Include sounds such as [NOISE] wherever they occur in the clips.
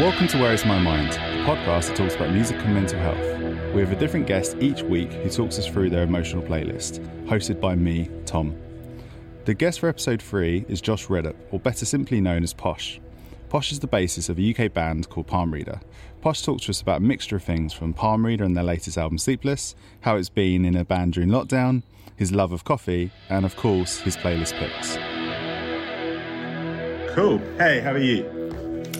Welcome to Where Is My Mind, the podcast that talks about music and mental health. We have a different guest each week who talks us through their emotional playlist, hosted by me, Tom. The guest for episode 3 is Josh Reddup, or better simply known as Posh. Posh is the bassist of a UK band called Palm Reader. Posh talks to us about a mixture of things from Palm Reader and their latest album Sleepless, how it's been in a band during lockdown, his love of coffee, and of course, his playlist picks. Cool. Hey, how are you?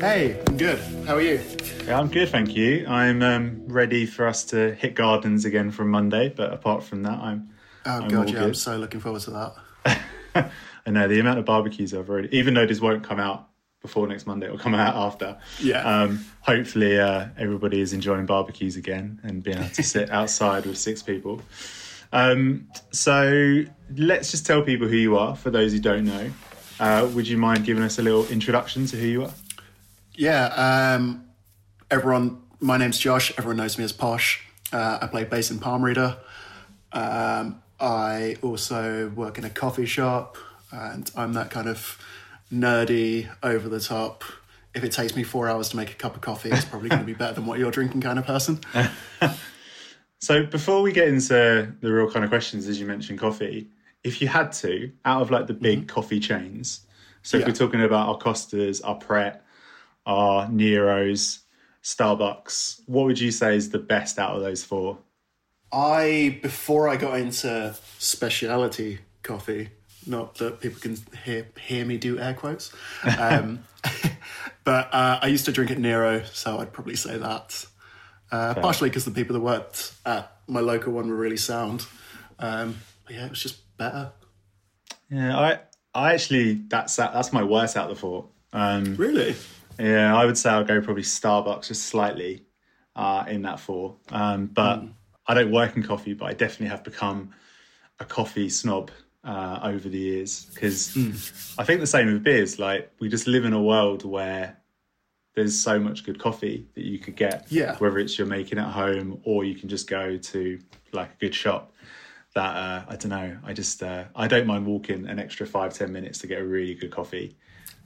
Hey, I'm good. How are you? Yeah, I'm good, thank you. I'm um, ready for us to hit gardens again from Monday, but apart from that, I'm. Oh I'm god, yeah, good. I'm so looking forward to that. [LAUGHS] I know the amount of barbecues I've already, even though this won't come out before next Monday, it'll come out after. Yeah. Um, hopefully, uh, everybody is enjoying barbecues again and being able to sit [LAUGHS] outside with six people. Um, so let's just tell people who you are for those who don't know. Uh, would you mind giving us a little introduction to who you are? Yeah, um, everyone, my name's Josh. Everyone knows me as Posh. Uh, I play bass in Palm Reader. Um, I also work in a coffee shop, and I'm that kind of nerdy, over the top. If it takes me four hours to make a cup of coffee, it's probably going to be better than what you're drinking kind of person. [LAUGHS] So before we get into the real kind of questions, as you mentioned, coffee, if you had to, out of like the big coffee chains, so if Mm-hmm. We're talking about our Costas, our Pret, our Neros, Starbucks, what would you say is the best out of those four? I before I got into speciality coffee, not that people can hear hear me do air quotes, [LAUGHS] um, [LAUGHS] but uh, I used to drink at Nero, so I'd probably say that. Uh, partially because the people that worked at my local one were really sound. Um, but yeah, it was just better. Yeah, I I actually that's that's my worst out of the four. Um, Really? Yeah, I would say I'll go probably Starbucks just slightly uh, in that four. Um, but I don't work in coffee, but I definitely have become a coffee snob uh, over the years because I think the same with beers. Like we just live in a world where there's so much good coffee that you could get. Yeah. Whether it's you're making at home or you can just go to like a good shop. That uh, I don't know. I just uh, I don't mind walking an extra five ten minutes to get a really good coffee.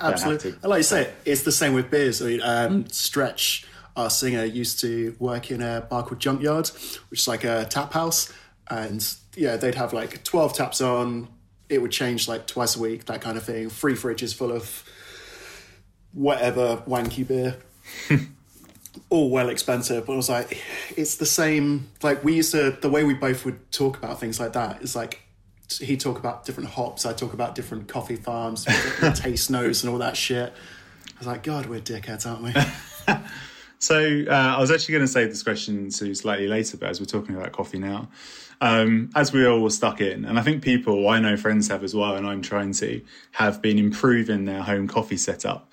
Absolutely. And like you say, it's the same with beers. I mean, um, Stretch, our singer, used to work in a bar called Junkyard, which is like a tap house. And yeah, they'd have like 12 taps on. It would change like twice a week, that kind of thing. Free fridges full of whatever wanky beer. [LAUGHS] All well expensive, but I was like, it's the same. Like we used to, the way we both would talk about things like that is like he'd talk about different hops, I'd talk about different coffee farms, [LAUGHS] taste notes, and all that shit. I was like, God, we're dickheads, aren't we? [LAUGHS] So uh, I was actually going to save this question to slightly later, but as we're talking about coffee now, um, as we all were stuck in, and I think people I know friends have as well, and I'm trying to have been improving their home coffee setup.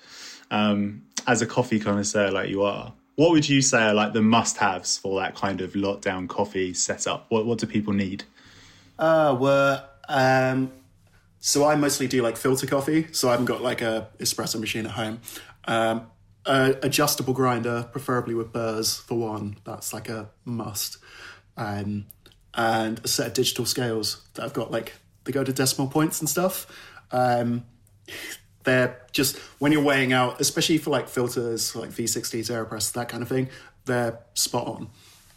Um, as a coffee connoisseur like you are, what would you say are like the must-haves for that kind of lockdown coffee setup? What what do people need? Uh, were um, so I mostly do like filter coffee. So I haven't got like a espresso machine at home. Um, a adjustable grinder, preferably with burrs for one. That's like a must. Um, and a set of digital scales that I've got like they go to decimal points and stuff. Um, they're just when you're weighing out, especially for like filters like V60s, Aeropress, that kind of thing. They're spot on.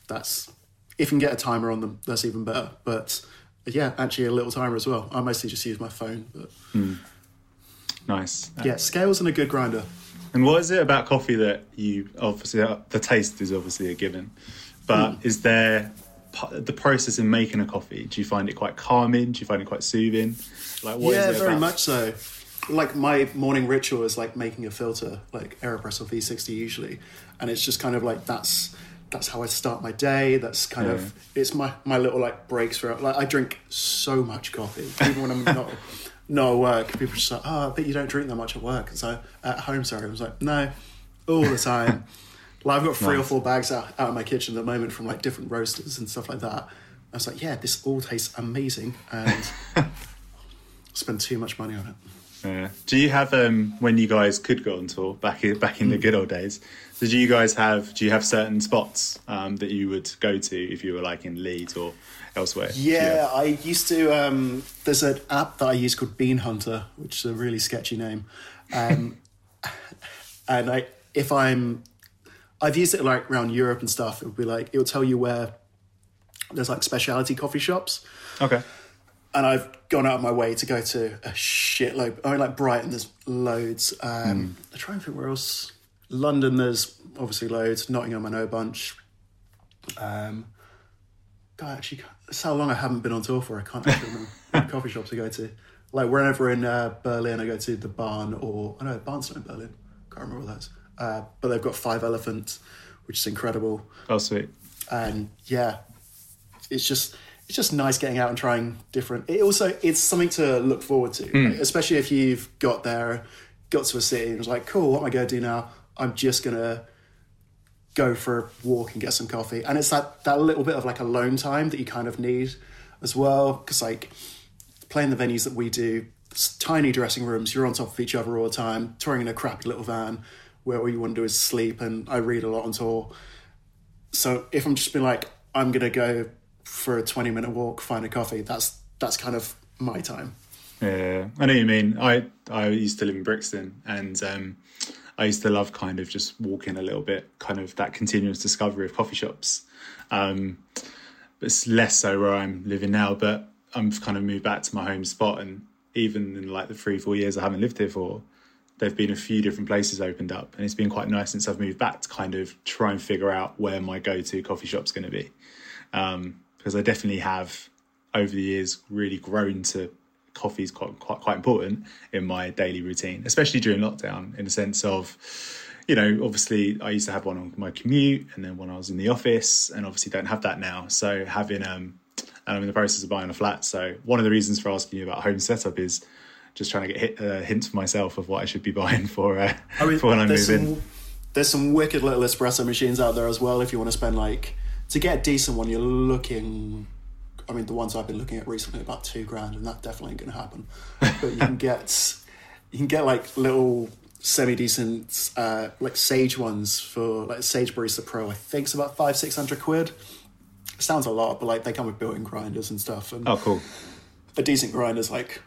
That's if you can get a timer on them, that's even better. But yeah, actually a little timer as well. I mostly just use my phone. But Nice. yeah, scales and a good grinder. And what is it about coffee that you obviously uh, the taste is obviously a given, but Hmm. is there the process in making a coffee? Do you find it quite calming? Do you find it quite soothing? Like what is yeah, it very about- much so. Like my morning ritual is like making a filter, like Aeropress or V60 usually, and it's just kind of like that's that's how I start my day. That's kind Yeah. of hmm. it's my my little like breaks throughout. Like I drink so much coffee, even when I'm not [LAUGHS] not at work. People are just like, oh, I bet you don't drink that much at work. So at home, sorry, I was like, no, all the time. [LAUGHS] like I've got three or four bags out, out of my kitchen at the moment from like different roasters and stuff like that. I was like, yeah, this all tastes amazing, and [LAUGHS] spend too much money on it. Yeah. Do you have um when you guys could go on tour back in, back in the good old days? Did you guys have do you have certain spots um, that you would go to if you were like in Leeds or elsewhere? Yeah, I used to. Um, there's an app that I use called Bean Hunter, which is a really sketchy name. Um, [LAUGHS] and I, if I'm I've used it like around Europe and stuff. It would be like it will tell you where there's like specialty coffee shops, Okay. And I've gone out of my way to go to a shitload. I mean, like Brighton, there's loads. Um, I'm trying to think where else. London, there's obviously loads. Nottingham, I know a bunch. Um, God, actually, that's how long I haven't been on tour for. I can't actually remember [LAUGHS] coffee shops I go to. Like whenever in uh, Berlin, I go to the Barn or I know Barn's not in Berlin. Can't remember what that's. Uh, but they've got Five Elephants, which is incredible Oh, sweet. and yeah it's just it's just nice getting out and trying different. It also it's something to look forward to hmm. like, especially if you've got there got to a city and was like cool what am i going to do now? I'm just going to go for a walk and get some coffee. And it's that that little bit of like alone time that you kind of need as well because like playing the venues that we do it's tiny dressing rooms you're on top of each other all the time touring in a crappy little van where all you want to do is sleep and i read a lot on tour. So if I'm just being like, I'm gonna go for a 20 minute walk, find a coffee, that's that's kind of my time. Yeah, I know you mean. I I used to live in Brixton, and um, I used to love kind of just walking a little bit, kind of that continuous discovery of coffee shops. Um, but it's less so where I'm living now. But I'm kind of moved back to my home spot, and even in like the three four years I haven't lived here for, there've been a few different places opened up, and it's been quite nice since I've moved back to kind of try and figure out where my go to coffee shop's going to be, um, because I definitely have over the years really grown to coffee is quite, quite quite important in my daily routine, especially during lockdown. In the sense of, you know, obviously I used to have one on my commute, and then when I was in the office, and obviously don't have that now. So having um, and I'm in the process of buying a flat. So one of the reasons for asking you about home setup is just trying to get hit, uh, hints for myself of what I should be [LAUGHS] buying for uh, I mean, for when I move there's in. there's some wicked little espresso machines out there as well. If you want to spend like to get a decent one, you're looking. I mean, the ones I've been looking at recently about two grand, and that definitely ain't going to happen. But you can get [LAUGHS] you can get like little semi decent uh, like Sage ones for like Sage Barista Pro. I think it's about five six hundred quid. Sounds a lot, but like they come with built-in grinders and stuff. And Oh, cool. a decent grinder's like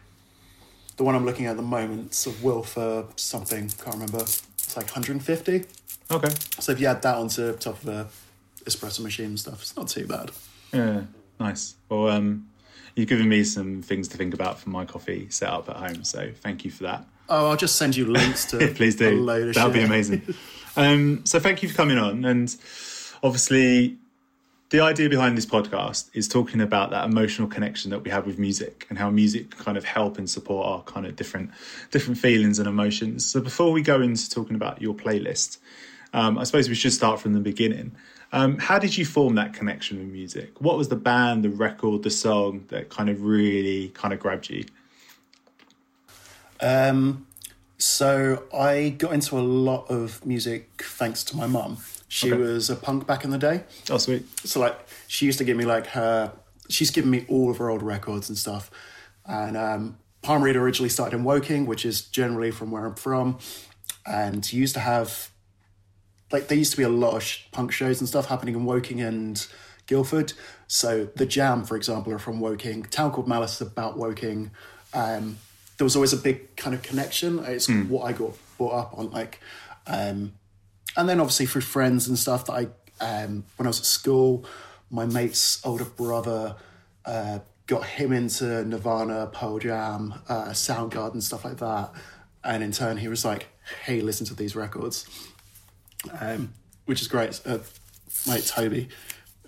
the one I'm looking at at the moment. of Will for something can't remember. It's like 150. Okay. So if you add that onto top of a espresso machine and stuff, it's not too bad. Yeah, nice. Well, um, you've given me some things to think about for my coffee setup at home, so thank you for that. Oh, I'll just send you links to. [LAUGHS] Please a do. load of That'd be amazing. um, so thank you for coming on. And obviously, the idea behind this podcast is talking about that emotional connection that we have with music and how music can kind of help and support our kind of different different feelings and emotions. So before we go into talking about your playlist, um, I suppose we should start from the beginning. Um, how did you form that connection with music? What was the band, the record, the song that kind of really kind of grabbed you? Um, so I got into a lot of music thanks to my mum. She Okay. was a punk back in the day. Oh, sweet. So like she used to give me like her she's given me all of her old records and stuff. And um Palm Reader originally started in Woking, which is generally from where I'm from. And used to have like there used to be a lot of sh- punk shows and stuff happening in Woking and Guildford. So the Jam, for example, are from Woking. Town called Malice is about Woking. Um, there was always a big kind of connection. It's what I got brought up on, like, um, and then obviously through friends and stuff that I, um, when I was at school, my mate's older brother uh, got him into Nirvana, Pearl Jam, uh, Soundgarden, stuff like that, and in turn he was like, "Hey, listen to these records." Um, which is great. Uh, mate Toby,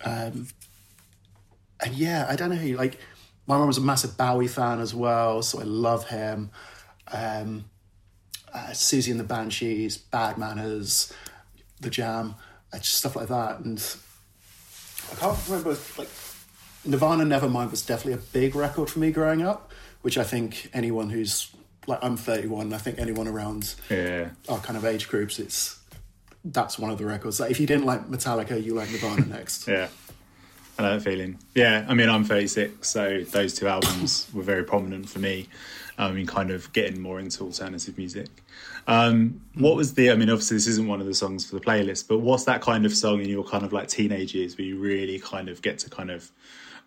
um, and yeah, I don't know who. Like, my mum was a massive Bowie fan as well, so I love him. Um, uh, Siouxsie and the Banshees, Bad Manners, The Jam, uh, just stuff like that. And I can't remember like Nirvana Nevermind was definitely a big record for me growing up, which I think anyone who's like I'm 31, I think anyone around Yeah. our kind of age groups, it's that's one of the records. Like if you didn't like Metallica, you like Nirvana next. [LAUGHS] Yeah. I know that feeling. Yeah, I mean, I'm 36, so those two albums were very prominent for me um, in kind of getting more into alternative music. Um, what was the, I mean, obviously, this isn't one of the songs for the playlist, but what's that kind of song in your kind of like teenage years where you really kind of get to kind of,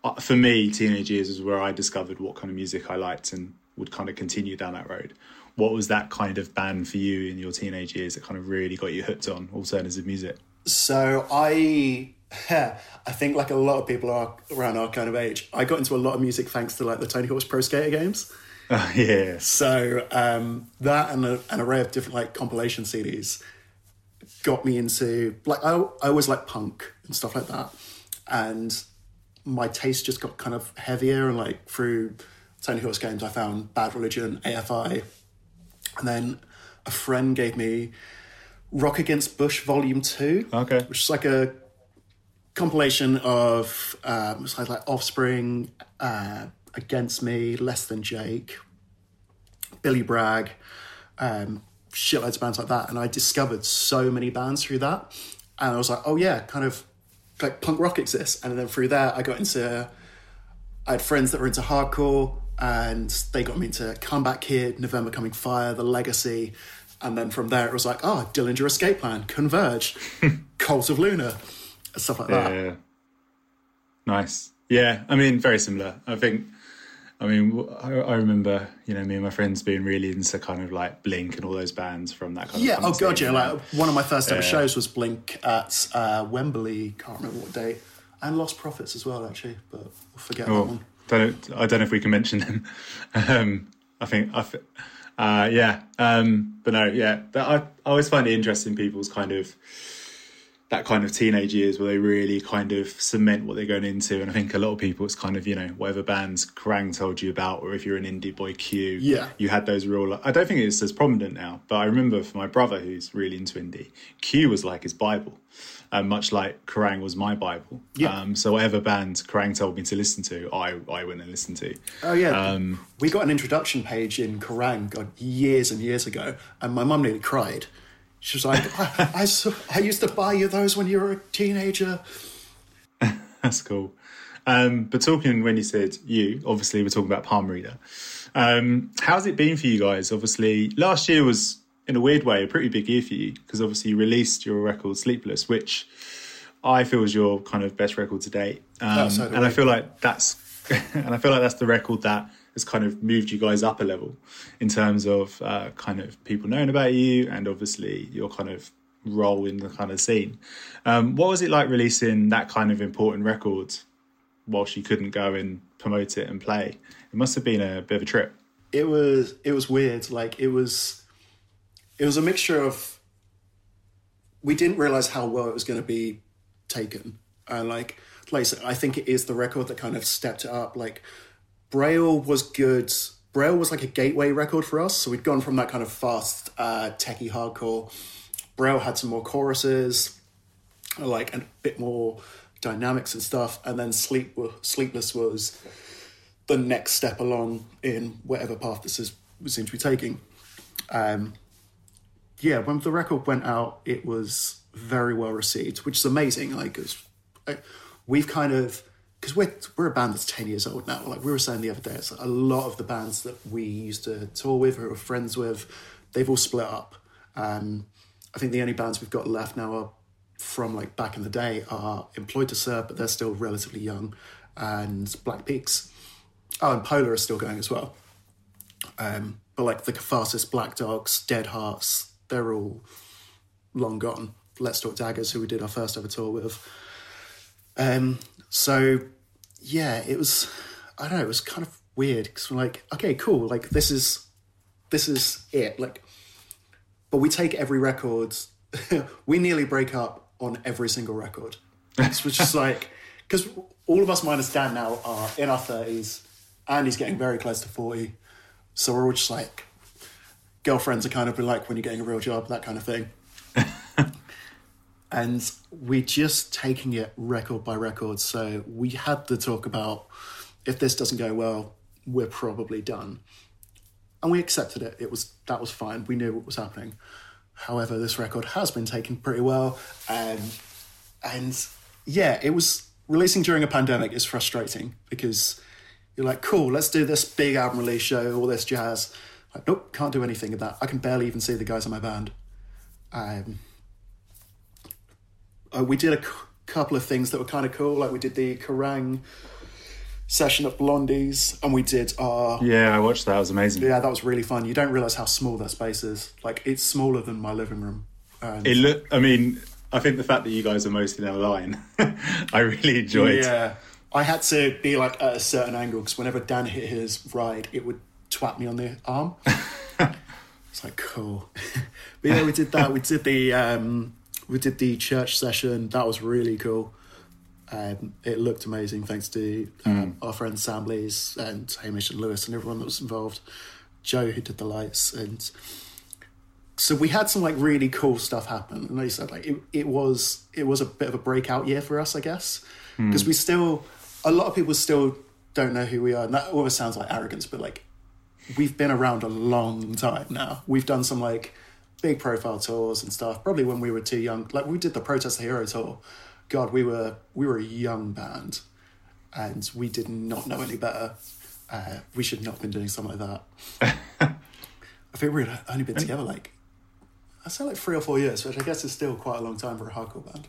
uh, for me, teenage years is where I discovered what kind of music I liked and would kind of continue down that road. What was that kind of band for you in your teenage years that kind of really got you hooked on alternative music? So I, [LAUGHS] I think like a lot of people are around our kind of age. I got into a lot of music thanks to like the Tony Hawk's Pro Skater games. Uh, [LAUGHS] yeah. So um, that and a, an array of different like compilation CDs got me into like I, I always like punk and stuff like that, and my taste just got kind of heavier and like through Tony Hawk's games I found Bad Religion, AFI, and then a friend gave me Rock Against Bush Volume Two, Okay. which is like a compilation of um, it's like, like Offspring, uh, Against Me, Less Than Jake, Billy Bragg, um, shitloads of bands like that. And I discovered so many bands through that. And I was like, oh yeah, kind of like punk rock exists. And then through there, I got into, I had friends that were into hardcore and they got me into Comeback Kid, November Coming Fire, The Legacy. And then from there, it was like, oh, Dillinger Escape Plan, Converge, [LAUGHS] Cult of Luna, stuff like that. Yeah. Nice. Yeah, I mean, very similar. I think. I mean, I remember, you know, me and my friends being really into kind of like Blink and all those bands from that kind Yeah, of. Yeah, oh god, yeah. Like one of my first ever shows was Blink at uh, Wembley. Can't remember what day, and Lostprophets as well, actually. But we'll forget that Oh, one. Don't I don't know if we can mention them. [LAUGHS] Um, I think I, th- uh, yeah, um, but no, yeah. But I, I always find it interesting people's kind of that kind of teenage years where they really kind of cement what they're going into, and I think a lot of people it's kind of you know whatever bands Kerrang told you about, or if you're an indie boy Q, Yeah. you had those real. I don't think it's as prominent now, but I remember for my brother who's really into indie, Q was like his bible. Um, much like Kerrang was my Bible. Yeah. Um, so whatever band Kerrang told me to listen to, I, I went and listened to. Oh yeah, Um, we got an introduction page in Kerrang God, years and years ago, and my mum nearly cried. She was like, I, I, [LAUGHS] saw- I used to buy you those when you were a teenager." [LAUGHS] That's cool. Um, but talking when you said you, obviously we're talking about Palm Reader. Um, how's it been for you guys? Obviously, last year was in a weird way a pretty big year for you because obviously you released your record Sleepless, which I feel is your kind of best record to date. Um, Oh, do and I feel like that's [LAUGHS] and I feel like that's the record that has kind of moved you guys up a level in terms of uh, kind of people knowing about you and obviously your kind of role in the kind of scene. Um, what was it like releasing that kind of important record whilst you couldn't go and promote it and play? It must have been a bit of a trip. It was it was weird. Like it was, it was a mixture of. We didn't realize how well it was going to be taken, and like, like I think it is the record that kind of stepped it up. Like, Braille was good. Braille was like a gateway record for us. So we'd gone from that kind of fast, uh, techie hardcore. Braille had some more choruses, like and a bit more dynamics and stuff. And then Sleep Sleepless was the next step along in whatever path this is seems to be taking. Um, yeah, when the record went out, it was very well received, which is amazing. Like, I- we've kind of because we're we're a band that's ten years old now. Like we were saying the other day, it's a lot of the bands that we used to tour with, or were friends with, they've all split up. Um, I think the only bands we've got left now are from like back in the day are Employed to Serve, but they're still relatively young, and Black Peaks. Oh, and Polar are still going as well. Um, but like the Catharsis, Black Dogs, Dead Hearts, they're all long gone. Let's Talk Daggers, who we did our first ever tour with. Um, so yeah, it was. I don't know. It was kind of weird because we're like, okay, cool. Like this is this is it. Like, but we take every record. [LAUGHS] we nearly break up on every single record. It's just like [LAUGHS] because all of us minus Dan now are in our thirties, and he's getting very close to forty. So we're all just like girlfriends are kind of like when you're getting a real job, that kind of thing. [LAUGHS] and we're just taking it record by record. So we had the talk about if this doesn't go well, we're probably done. And we accepted it. It was that was fine. We knew what was happening. However, this record has been taken pretty well, and and yeah, it was releasing during a pandemic is frustrating because you're like, cool, let's do this big album release show, all this jazz. Like, nope, can't do anything of that. I can barely even see the guys in my band. Um, uh, we did a c- couple of things that were kind of cool. Like we did the Kerrang session at Blondie's, and we did our Yeah, I watched that. It was amazing. yeah, that was really fun. You don't realize how small that space is. Like it's smaller than my living room. And It look. I mean, I think the fact that you guys are mostly in a line, I really enjoyed. Yeah, I had to be like at a certain angle because whenever Dan hit his ride, it would twat me on the arm. [LAUGHS] it's like cool. [LAUGHS] but yeah, we did that. We did the um, we did the church session. That was really cool. Um, it looked amazing thanks to um, our friends Sam Lees and Hamish and Lewis and everyone that was involved. Joe who did the lights and so we had some like really cool stuff happen. And like you said, like it, it was it was a bit of a breakout year for us, I guess, because we still a lot of people still don't know who we are. And that always sounds like arrogance, but like we've been around a long time now. We've done some like big profile tours and stuff. Probably when we were too young. Like we did the Protest the Hero tour. God, we were we were a young band, and we did not know any better. Uh, we should not have been doing something like that. [LAUGHS] I think we'd only been together like I say like three or four years, which I guess is still quite a long time for a hardcore band.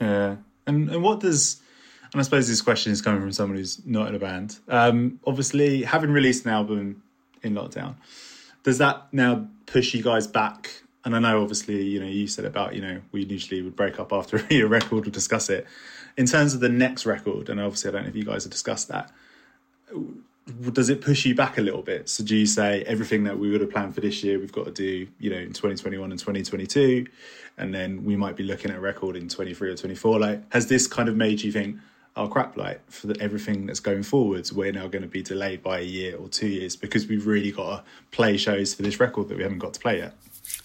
Yeah, and and what does and I suppose this question is coming from someone who's not in a band. Um, obviously, having released an album in lockdown, does that now push you guys back? And I know, obviously, you know, you said about you know we usually would break up after [LAUGHS] a record or discuss it. In terms of the next record, and obviously, I don't know if you guys have discussed that. Does it push you back a little bit? So do you say everything that we would have planned for this year, we've got to do, you know, in 2021 and 2022, and then we might be looking at a record in 23 or 24? Like, has this kind of made you think, oh crap, like for the, everything that's going forwards, we're now going to be delayed by a year or two years because we've really got to play shows for this record that we haven't got to play yet?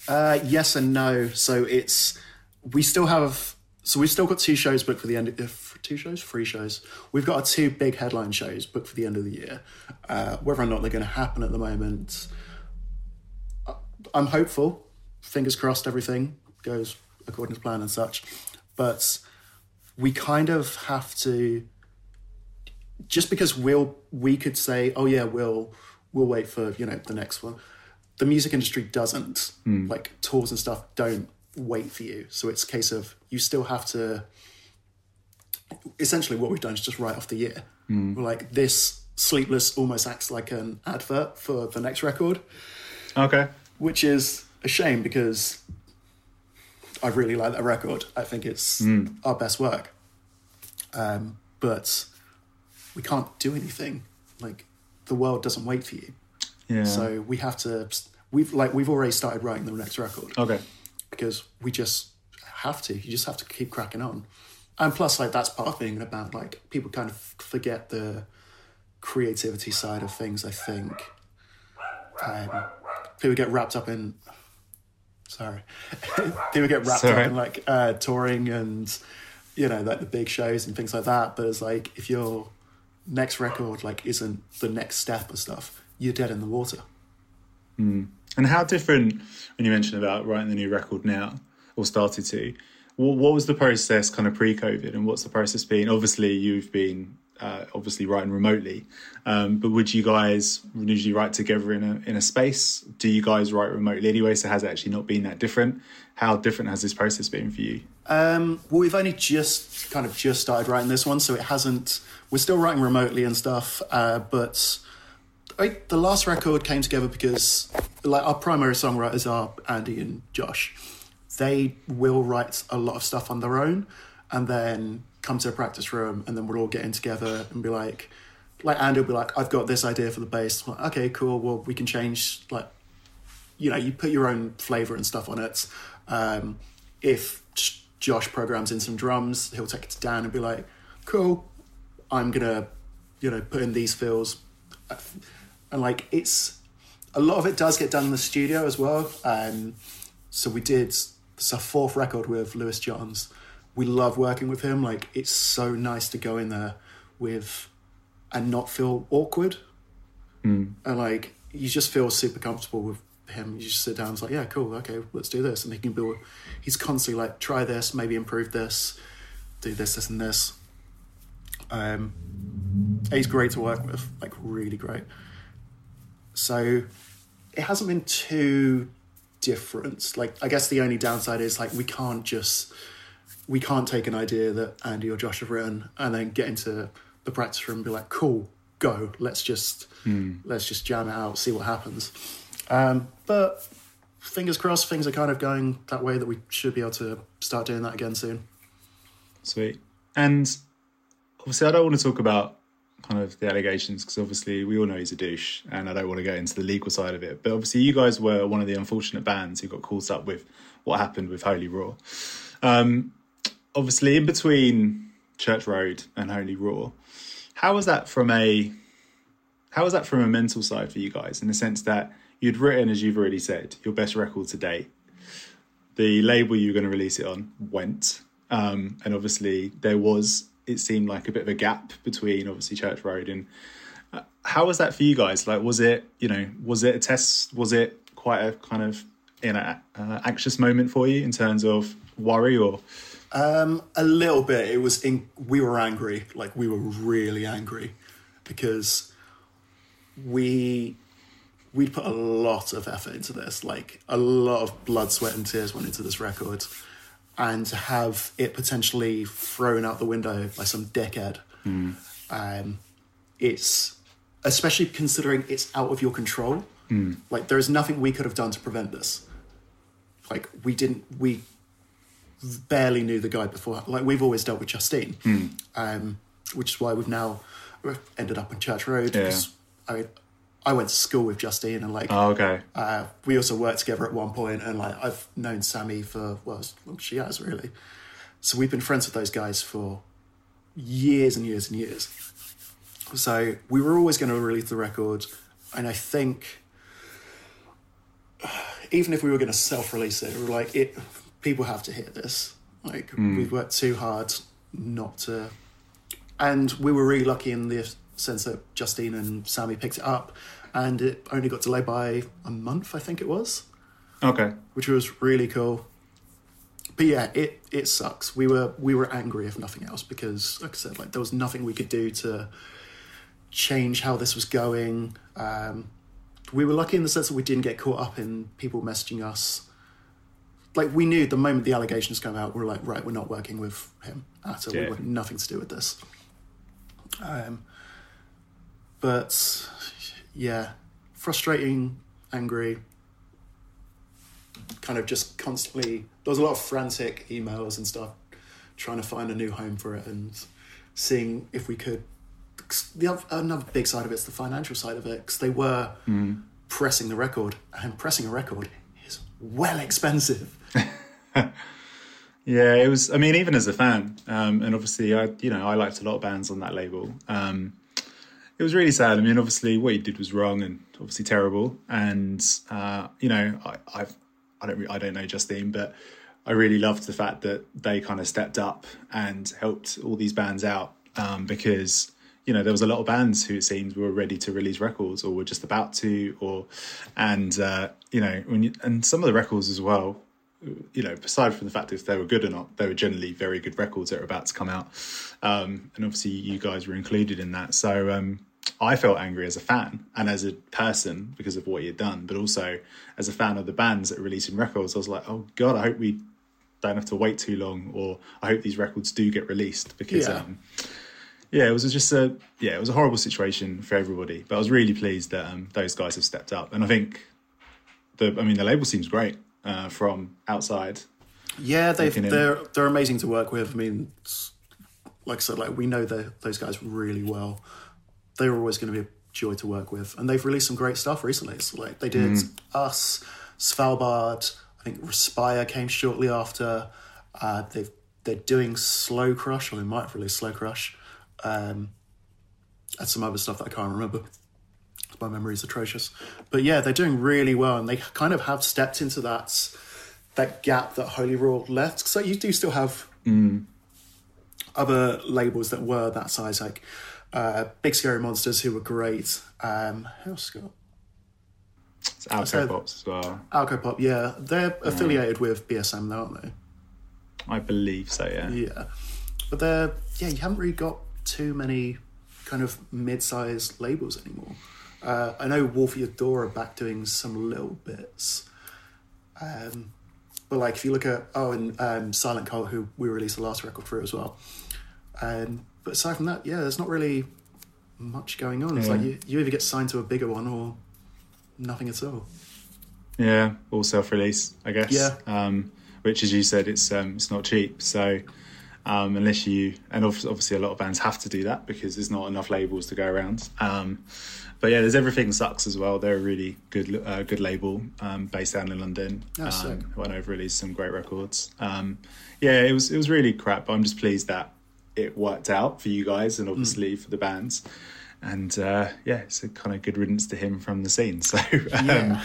Uh, yes and no. So it's we still have so we've still got two shows booked for the end. Of, two shows, three shows. We've got our two big headline shows booked for the end of the year. Uh, whether or not they're going to happen at the moment, I'm hopeful. Fingers crossed, everything goes according to plan and such. But we kind of have to just because we'll we could say oh yeah we'll we'll wait for you know the next one. The music industry doesn't. Hmm. Like tours and stuff don't wait for you. So it's a case of you still have to essentially what we've done is just write off the year. We're like this sleepless almost acts like an advert for the next record. Okay. which is a shame because I really like that record. I think it's our best work. Um, but we can't do anything. Like the world doesn't wait for you. Yeah. So we have to. We've like we've already started writing the next record okay. because we just have to. You just have to keep cracking on. And plus, like that's part of being in a band. Like people kind of forget the creativity side of things. I think um, people get wrapped up in. Sorry, [LAUGHS] people get wrapped Sorry. up in like uh, touring and you know like the big shows and things like that. But it's like if your next record like isn't the next step of stuff, you're dead in the water. And how different, when you mentioned about writing the new record now, or started to, what, what was the process kind of pre COVID and what's the process been? Obviously, you've been uh, obviously writing remotely, um, but would you guys usually write together in a, in a space? Do you guys write remotely anyway? So has it actually not been that different? How different has this process been for you? Um, well, we've only just kind of just started writing this one, so it hasn't. We're still writing remotely and stuff, uh, but I, the last record came together because like our primary songwriters are Andy and Josh. They will write a lot of stuff on their own, and then come to a practice room, and then we're all getting together and be like, like Andy will be like, "I've got this idea for the bass." Like, okay, cool. Well, we can change like you know, you put your own flavor and stuff on it. Um, if Josh programs in some drums, he'll take it to Dan and be like, "Cool, I'm gonna, you know, put in these fills," and like it's a lot of it does get done in the studio as well. Um, so we did it's our fourth record with Lewis Johns. We love working with him. Like it's so nice to go in there with and not feel awkward and like you just feel super comfortable with him. You just sit down and it's like, yeah, cool, okay, let's do this. And he can build. He's constantly like, try this, maybe improve this, do this, this, and this. Um, he's great to work with, like really great. So it hasn't been too different. Like I guess the only downside is like we can't just we can't take an idea that Andy or Josh have written and then get into the practice room and be like, cool, go, let's just let's just jam it out, see what happens. Um, but fingers crossed, things are kind of going that way that we should be able to start doing that again soon. Sweet. And obviously, I don't want to talk about kind of the allegations because obviously we all know he's a douche, and I don't want to go into the legal side of it. But obviously, you guys were one of the unfortunate bands who got caught up with what happened with Holy Roar. Um, obviously, in between Church Road and Holy Roar, how was that from a how was that from a mental side for you guys in the sense that you'd written, as you've already said, your best record to date. The label you were going to release it on went, um, and obviously there was. It seemed like a bit of a gap between obviously Church Road and. Uh, how was that for you guys? Like, was it you know was it a test? Was it quite a kind of you know uh, anxious moment for you in terms of worry or? Um, a little bit. It was in. We were angry. Like we were really angry because we we'd put a lot of effort into this. Like a lot of blood, sweat, and tears went into this record, and to have it potentially thrown out the window by some dickhead, Hmm. um, it's especially considering it's out of your control. Hmm. Like there is nothing we could have done to prevent this. Like we didn't. We barely knew the guy before. Like we've always dealt with Justine, Hmm. um, which is why we've now ended up on Church Road. Yeah. because I, I went to school with Justine, and like Oh, okay. uh, we also worked together at one point, and like I've known Sammy for well, as long as she has really. So we've been friends with those guys for years and years and years. So we were always going to release the record, and I think [SIGHS] even if we were going to self-release it, we were like, it people have to hear this. Like we've worked too hard not to, and we were really lucky in the sense that Justine and Sammy picked it up, and it only got delayed by a month, I think it was, Okay. which was really cool. But yeah, it it sucks. We were we were angry if nothing else because, like I said, like there was nothing we could do to change how this was going. Um, we were lucky in the sense that we didn't get caught up in people messaging us. Like we knew the moment the allegations come out, we are like, right, we're not working with him at all. Yeah. We want nothing to do with this. Um, but yeah, frustrating, angry, kind of just constantly. There was a lot of frantic emails and stuff, trying to find a new home for it and seeing if we could. The other, another big side of it is the financial side of it because they were pressing the record, and pressing a record is well expensive. [LAUGHS] Yeah, it was. I mean, even as a fan, um, and obviously, I you know I liked a lot of bands on that label. Um, it was really sad. I mean, obviously, what he did was wrong and obviously terrible. And uh, you know, I I've, I don't I don't know Justine, but I really loved the fact that they kind of stepped up and helped all these bands out um, because you know there was a lot of bands who it seems were ready to release records or were just about to, or and uh, you know when you, and some of the records as well you know, aside from the fact if they were good or not, they were generally very good records that were about to come out. Um, and obviously, you guys were included in that. So um, I felt angry as a fan and as a person because of what he had done, but also as a fan of the bands that are releasing records. I was like, oh God, I hope we don't have to wait too long, or I hope these records do get released because. Yeah. Um, yeah, it was just a yeah, it was a horrible situation for everybody. But I was really pleased that um, those guys have stepped up, and I think the I mean the label seems great uh, from outside. Yeah, in. they're they're amazing to work with. I mean, like I said, like we know the, those guys really well. They're always going to be a joy to work with, and they've released some great stuff recently. So like they did us, Svalbard. I think Respire came shortly after. Uh, they've they're doing Slow Crush, or they might have released Slow Crush, um, and some other stuff that I can't remember. My memory is atrocious, but yeah, they're doing really well, and they kind of have stepped into that that gap that Holy Roar left. So you do still have other labels that were that size, like uh, Big Scary Monsters, who were great. Um, who else got? It's Alco Pops as well. Alcopop, yeah, they're affiliated with BSM, though, aren't they? I believe so. Yeah. Yeah, but they're yeah, you haven't really got too many kind of mid-sized labels anymore. Uh, I know Wolfie Adore are back doing some little bits, um, but like if you look at oh, and um, Silent Cult, who we released the last record for as well. Um, but aside from that, yeah, there's not really much going on. It's like you, you either get signed to a bigger one or nothing at all. Yeah, all self-release, I guess. Yeah. Um, which, as you said, it's um, it's not cheap. So um, unless you and obviously a lot of bands have to do that because there's not enough labels to go around. Um, but yeah, there's everything sucks as well. They're a really good uh, good label um, based down in London. That's um, sick. who I know have released some great records. Um, yeah, it was it was really crap. But I'm just pleased that it worked out for you guys and obviously for the bands. And uh, yeah, it's a kind of good riddance to him from the scene. [LAUGHS] So um, Yeah.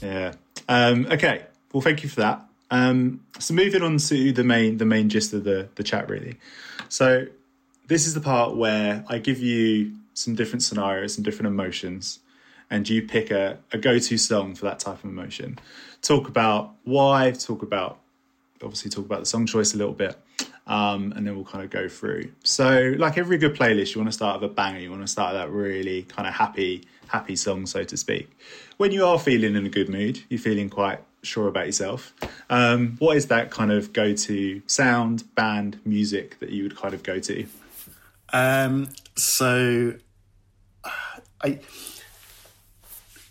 yeah. Um, okay. Well, thank you for that. Um, so moving on to the main the main gist of the the chat really. So this is the part where I give you some different scenarios, and different emotions, and you pick a, a go to song for that type of emotion. Talk about why. Talk about obviously talk about the song choice a little bit. Um, and then we'll kind of go through. So, like every good playlist, you want to start with a banger. You want to start with that really kind of happy, happy song, so to speak. When you are feeling in a good mood, you're feeling quite sure about yourself. Um, what is that kind of go-to sound, band, music that you would kind of go to? Um, so I,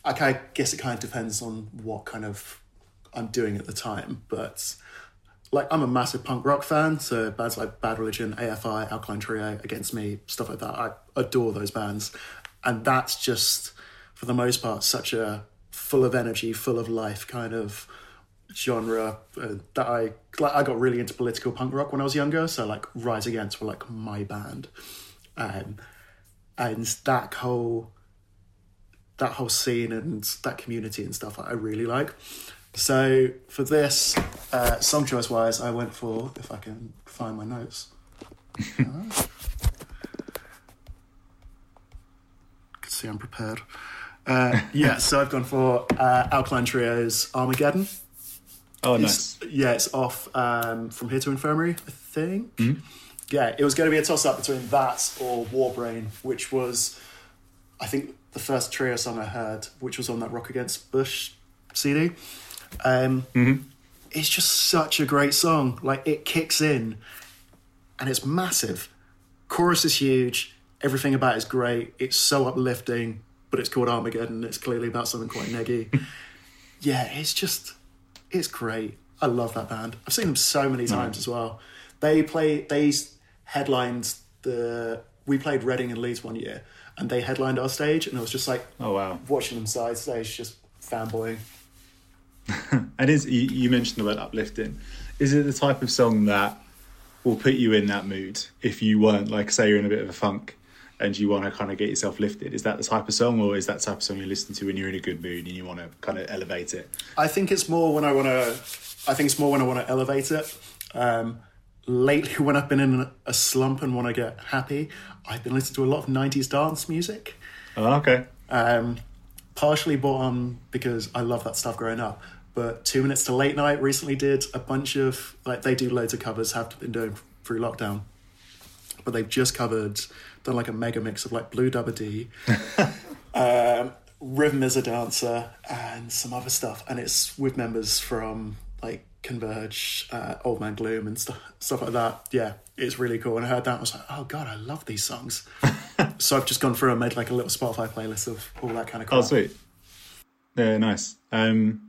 I guess it kind of depends on what kind of I'm doing at the time, but like I'm a massive punk rock fan, so bands like Bad Religion, AFI, Alkaline Trio, Against Me, stuff like that. I adore those bands, and that's just for the most part such a full of energy, full of life kind of genre uh, that I like. I got really into political punk rock when I was younger, so like Rise Against were like my band, um, and that whole that whole scene and that community and stuff I really like. So for this uh, song choice wise, I went for if I can find my notes. [LAUGHS] Uh, can see I'm prepared. Uh, yeah, so I've gone for uh, Alkaline Trio's Armageddon. Oh, It's- Yeah, it's off um, from Here to Infirmary, I think. Yeah, it was going to be a toss up between that or Warbrain, which was, I think, the first trio song I heard, which was on that Rock Against Bush CD. Um, It's just such a great song. Like, it kicks in and it's massive. Chorus is huge. Everything about it is great. It's so uplifting, but it's called Armageddon. It's clearly about something quite [LAUGHS] neggy. yeah, it's just, it's great. I love that band. I've seen them so many times as well. They play, they headlined the, we played Reading and Leeds one year, and they headlined our stage, and it was just like Oh wow! watching them side stage, just fanboying. [LAUGHS] And is you, you mentioned the word uplifting. Is it the type of song that will put you in that mood if you weren't like say you're in a bit of a funk and you want to kind of get yourself lifted? Is that the type of song, or is that the type of song you listen to when you're in a good mood and you want to kind of elevate it? I think it's more when I want to. I think it's more when I want to elevate it. Um, lately, [LAUGHS] when I've been in a slump and want to get happy, I've been listening to a lot of '90s dance music. Oh, okay. Um, partially bought on because I love that stuff growing up. But Two Minutes to Late Night recently did a bunch of like they do loads of covers. Have been doing through lockdown, but they've just covered done like a mega mix of like Blue Dubba D, [LAUGHS] um, Rhythm is a Dancer, and some other stuff. And it's with members from like Converge, uh, Old Man Gloom, and stuff stuff like that. Yeah, it's really cool. And I heard that, I was like, oh god, I love these songs. [LAUGHS] so I've just gone through and made like a little Spotify playlist of all that kind of crap. Oh, sweet. Yeah, nice. Um,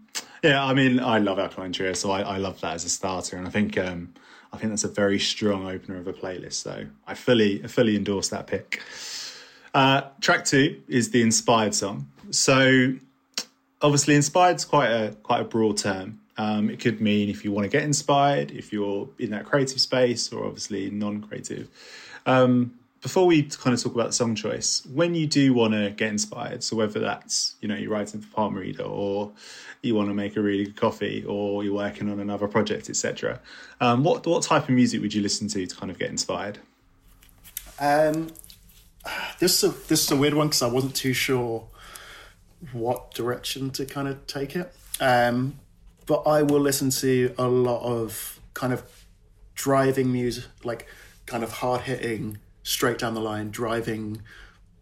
yeah, I mean, I love Alkaline Trio, so I, I love that as a starter, and I think um, I think that's a very strong opener of a playlist. So I fully I fully endorse that pick. Uh, track two is the inspired song. So obviously, inspired's quite a quite a broad term. Um, it could mean if you want to get inspired, if you're in that creative space, or obviously non-creative. Um, before we kind of talk about the song choice, when you do want to get inspired, so whether that's you know you're writing for Palm Reader or you want to make a really good coffee or you're working on another project, etc. Um, what what type of music would you listen to to kind of get inspired? Um, this is a, this is a weird one because I wasn't too sure what direction to kind of take it. Um, but I will listen to a lot of kind of driving music, like kind of hard hitting, straight down the line, driving,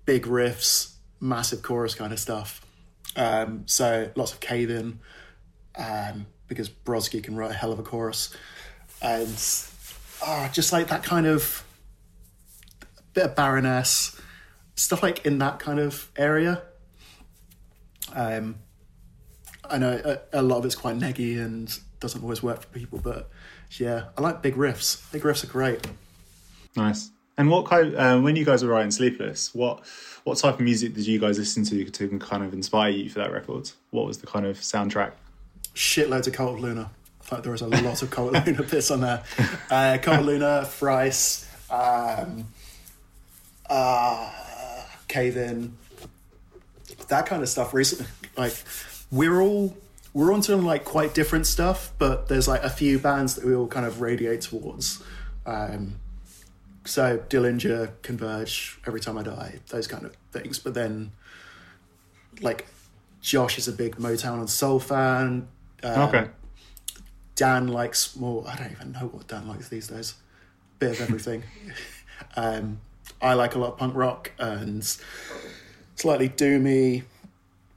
big riffs, massive chorus kind of stuff. Um, so lots of Cave In, um, because Brodsky can write a hell of a chorus, and ah, just like that kind of bit of Baroness, stuff like in that kind of area. Um, I know a, a lot of it's quite neggy and doesn't always work for people, but yeah, I like big riffs. Big riffs are great. Nice. And what kind? Uh, when you guys were writing Sleepless, what what type of music did you guys listen to to kind of inspire you for that record? What was the kind of soundtrack? Shitloads of Cult of Luna. I thought there was a lot of Cult of Luna [LAUGHS] bits on there. Uh, Cult of Luna, Thrice, um, uh, Cave In, that kind of stuff. Recently, like we're all we're onto like quite different stuff, but there's like a few bands that we all kind of radiate towards. Um, so Dillinger, Converge, Every Time I Die, those kind of things. But then, like, Josh is a big Motown and soul fan. Um, okay. Dan likes more. I don't even know what Dan likes these days. Bit of everything. [LAUGHS] um, I like a lot of punk rock and slightly doomy,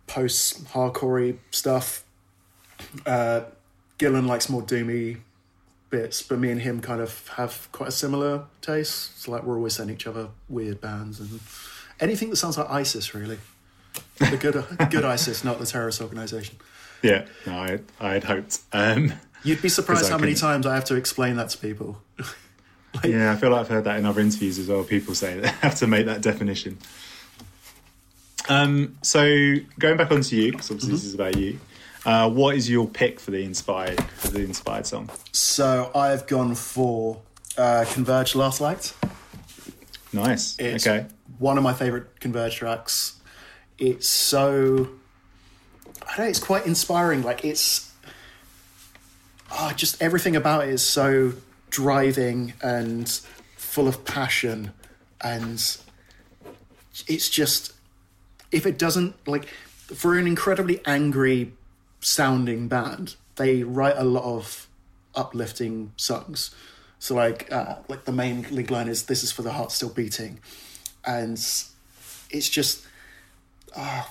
post hardcorey stuff. Uh, Gillen likes more doomy bits, but me and him kind of have quite a similar taste. It's like we're always sending each other weird bands and anything that sounds like ISIS, really. The good, [LAUGHS] good ISIS, not the terrorist organization. Yeah, no, I, I had hoped. Um, You'd be surprised how many times I have to explain that to people. [LAUGHS] like, yeah, I feel like I've heard that in other interviews as well. People say they [LAUGHS] have to make that definition. Um, so going back onto you, because obviously mm-hmm. this is about you. Uh, what is your pick for the inspired for the inspired song? So I've gone for uh, Converge Last Light. Nice. It's okay. One of my favorite Converge tracks. It's so I don't know, it's quite inspiring. Like it's oh, just everything about it is so driving and full of passion and it's just if it doesn't like for an incredibly angry sounding band, they write a lot of uplifting songs. So like uh, like the main lead line is "This is for the heart still beating," and it's just oh,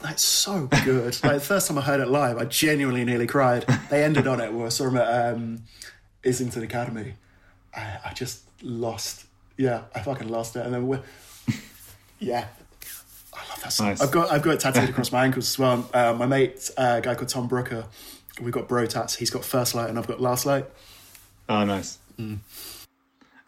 that's so good. [LAUGHS] like the first time I heard it live, I genuinely nearly cried. They ended on it. Where I saw them at um, Islington Academy. I, I just lost. Yeah, I fucking lost it. And then we're yeah, that's, nice. I've got I've got it tattooed across my ankles as well. Uh, my mate, uh, a guy called Tom Brooker, we've got bro tats. He's got first light and I've got last light. Oh, nice. Mm.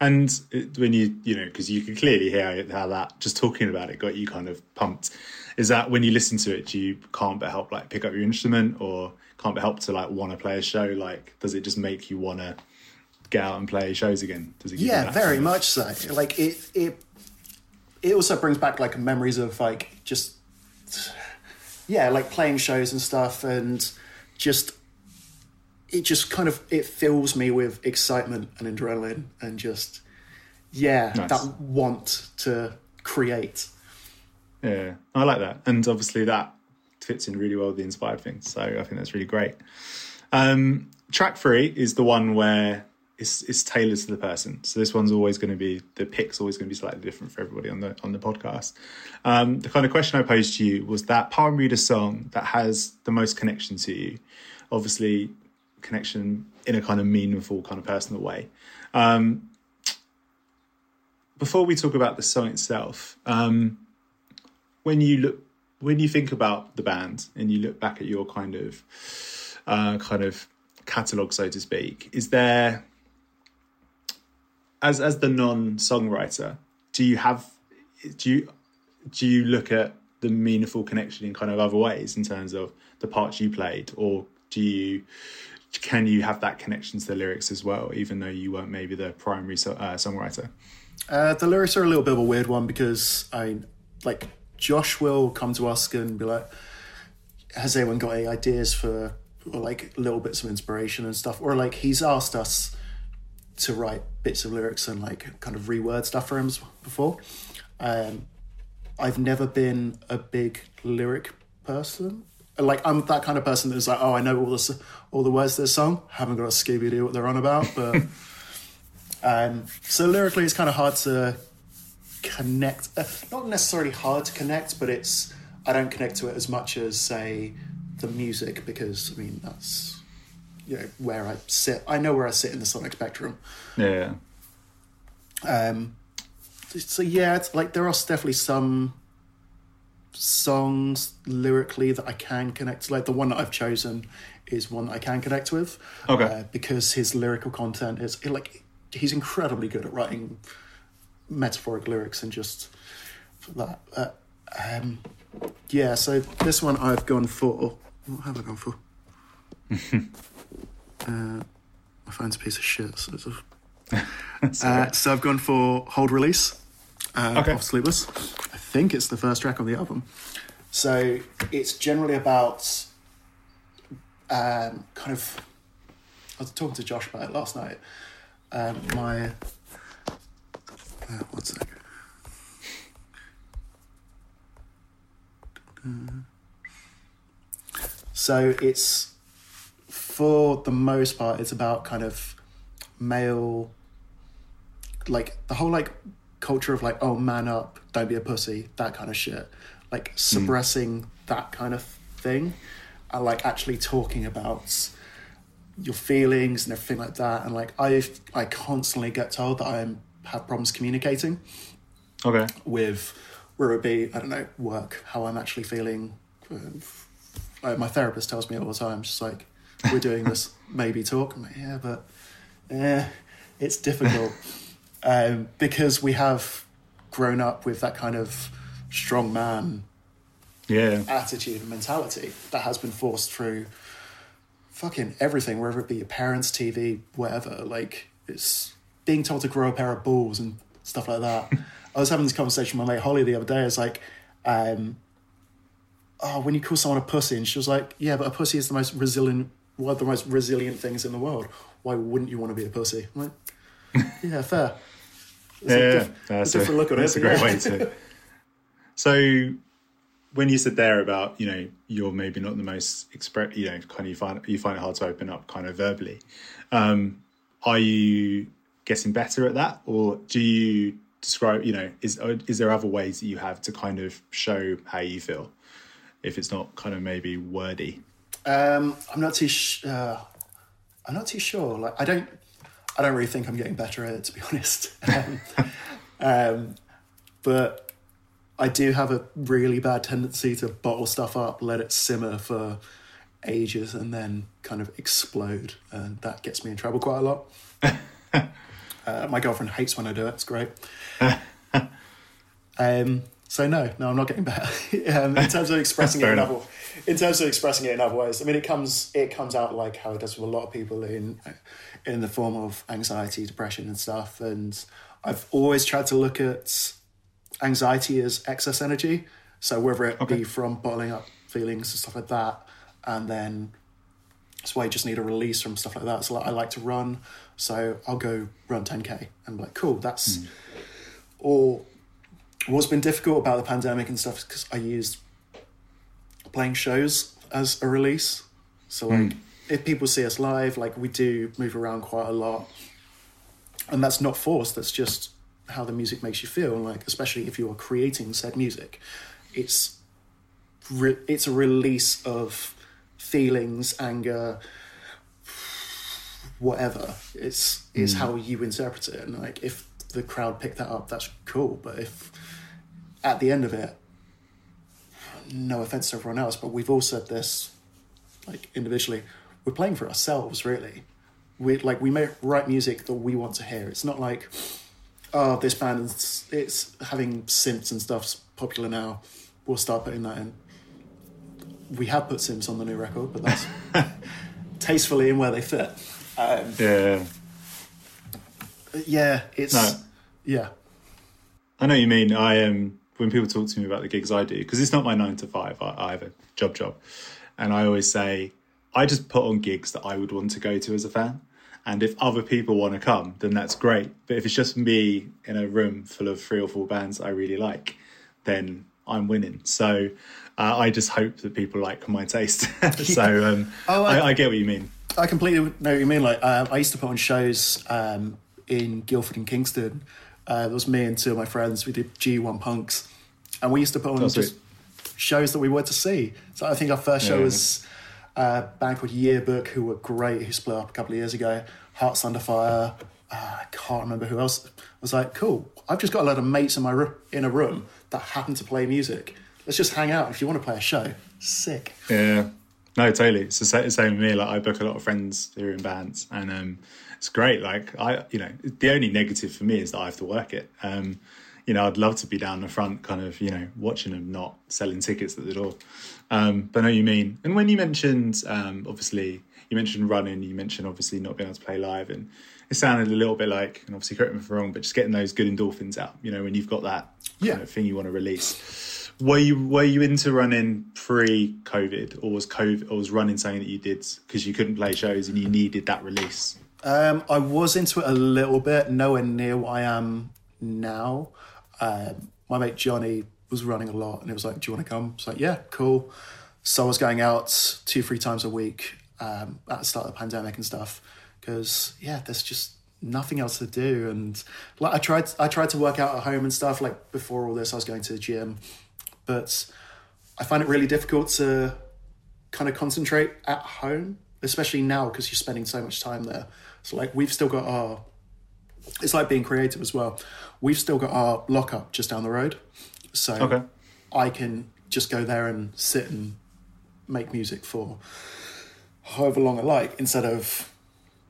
And when you you know because you can clearly hear how that just talking about it got you kind of pumped. Is that when you listen to it, you can't but help like pick up your instrument or can't but help to like want to play a show? Like, does it just make you want to get out and play shows again? Does it? Yeah, very much so. Like it it it also brings back like memories of like just yeah like playing shows and stuff and just it just kind of it fills me with excitement and adrenaline and just yeah nice. that want to create yeah i like that and obviously that fits in really well with the inspired thing so i think that's really great um track three is the one where it's, it's tailored to the person. So this one's always going to be the pick's always going to be slightly different for everybody on the on the podcast. Um, the kind of question I posed to you was that palm reader song that has the most connection to you. Obviously, connection in a kind of meaningful, kind of personal way. Um, before we talk about the song itself, um, when you look, when you think about the band and you look back at your kind of, uh, kind of catalog, so to speak, is there as as the non songwriter, do you have do you do you look at the meaningful connection in kind of other ways in terms of the parts you played, or do you can you have that connection to the lyrics as well, even though you weren't maybe the primary so, uh, songwriter? Uh, the lyrics are a little bit of a weird one because I like Josh will come to us and be like, "Has anyone got any ideas for or like little bits of inspiration and stuff?" Or like he's asked us to write bits of lyrics and like kind of reword stuff for him before. Um, I've never been a big lyric person. Like I'm that kind of person that's like, oh, I know all the all the words to this song. Haven't got a Scooby Doo what they're on about, but [LAUGHS] um, so lyrically, it's kind of hard to connect. Uh, not necessarily hard to connect, but it's I don't connect to it as much as say the music because I mean that's you know where I sit. I know where I sit in the sonic spectrum. Yeah. Um. So yeah, it's like there are definitely some songs lyrically that I can connect to. Like the one that I've chosen is one that I can connect with. Okay. Uh, because his lyrical content is like he's incredibly good at writing metaphoric lyrics and just that. Uh, um, yeah, so this one I've gone for. What have I gone for? [LAUGHS] uh, my phone's a piece of shit. So, it's a, [LAUGHS] uh, so I've gone for Hold Release uh, Okay. of Sleepless. I think it's the first track on the album. So it's generally about um, kind of. I was talking to Josh about it last night. Um, my. Uh, one sec. So it's for the most part, it's about kind of male, like the whole like culture of like oh man up, don't be a pussy, that kind of shit, like suppressing that kind of thing, and like actually talking about your feelings and everything like that, and like I I constantly get told that I am have problems communicating Okay. with whether it be I don't know work, how I'm actually feeling. uh, Like my therapist tells me all the time, she's like, "We're doing this maybe talk." I'm like, "Yeah, but yeah, it's difficult [LAUGHS] um, because we have grown up with that kind of strong man Yeah. attitude and mentality that has been forced through fucking everything, whether it be your parents, TV, whatever. Like it's being told to grow a pair of balls and stuff like that. [LAUGHS] I was having this conversation with my mate Holly the other day. It's like, um, oh, when you call someone a pussy, and she was like, yeah, but a pussy is the most resilient, one of the most resilient things in the world. Why wouldn't you want to be a pussy? Like, yeah, fair. It's a Yeah, diff- that's a different look on that's it. a great yeah. way to. So, when you said there about you know you're maybe not the most express, you know, kind of you find you find it hard to open up kind of verbally. Um, are you getting better at that, or do you describe? You know, is is there other ways that you have to kind of show how you feel, if it's not kind of maybe wordy? Um, I'm not too. Sh- uh, I'm not too sure. Like, I don't. I don't really think I'm getting better at it, to be [LAUGHS] honest. Um, um, but I do have a really bad tendency to bottle stuff up, let it simmer for ages, and then kind of explode, and that gets me in trouble quite a lot. [LAUGHS] uh, my girlfriend hates when I do it. It's great. Um, so no, no, I'm not getting better. [LAUGHS] um, in terms of expressing it in enough. In terms of expressing it in other ways, I mean, it comes it comes out like how it does with a lot of people in in the form of anxiety, depression, and stuff. And I've always tried to look at anxiety as excess energy. So whether it Okay. be from bottling up feelings and stuff like that, and then that's why you just need a release from stuff like that. So like, I like to run, so I'll go run 10k and be like, cool, that's hmm. or what's been difficult about the pandemic and stuff is because I used playing shows as a release. So like hmm. if people see us live, like we do move around quite a lot. And that's not forced, that's just how the music makes you feel. Like especially if you are creating said music, it's re- it's a release of feelings, anger, whatever. It's is hmm. how you interpret it. And like if the crowd pick that up, that's cool. But if at the end of it, no offense to everyone else, but we've all said this, like individually, we're playing for ourselves, really. We like we may write music that we want to hear. It's not like, oh, this band is it's having synths and stuff's popular now. We'll start putting that in. We have put synths on the new record, but that's [LAUGHS] tastefully in where they fit. Um, Yeah, yeah, it's No. yeah. I know what you mean. I um, when people talk to me about the gigs I do, because it's not my nine to five. I, I have a job job, and I always say I just put on gigs that I would want to go to as a fan. And if other people want to come, then that's great. But if it's just me in a room full of three or four bands I really like, then I'm winning. So uh, I just hope that people like my taste. [LAUGHS] so um, Oh, I- I, I get what you mean. I completely know what you mean. Like, um, I used to put on shows um, in Guildford and Kingston. Uh, it was me and two of my friends. We did G1 Punks, and we used to put on Oh, just sweet. shows that we went to see. So I think our first show Yeah. was uh, a band called Yearbook, who were great, who split up a couple of years ago. Hearts Under Fire. Uh, I can't remember who else. I was like, cool. I've just got a lot of mates in my ro- in a room that happen to play music. let's just hang out. If you want to play a show, sick. Yeah. No, totally. It's the sa- same with me. Like I book a lot of friends who are in bands, and um, it's great. Like I, you know, the only negative for me is that I have to work it. Um, you know, I'd love to be down the front, kind of, you know, watching them, not selling tickets at the door. Um, but I know you mean. And when you mentioned, um, obviously, you mentioned running, you mentioned obviously not being able to play live, and it sounded a little bit like, and obviously correct me if I'm wrong, but just getting those good endorphins out. You know, when you've got that Yeah. kind of thing you want to release. Were you were you into running pre COVID, or was COVID, or was running something that you did because you couldn't play shows and you needed that release? Um, I was into it a little bit, nowhere near what I am now. Um, my mate Johnny was running a lot, and it was like, "Do you want to come?" It's like, "Yeah, cool." So I was going out two, three times a week um, at the start of the pandemic and stuff, because yeah, there's just nothing else to do. And like, I tried, I tried to work out at home and stuff. Like before all this, I was going to the gym, but I find it really difficult to kind of concentrate at home, especially now because you're spending so much time there. So like we've still got our it's like being creative as well. We've still got our lockup just down the road. So Okay. I can just go there and sit and make music for however long I like instead of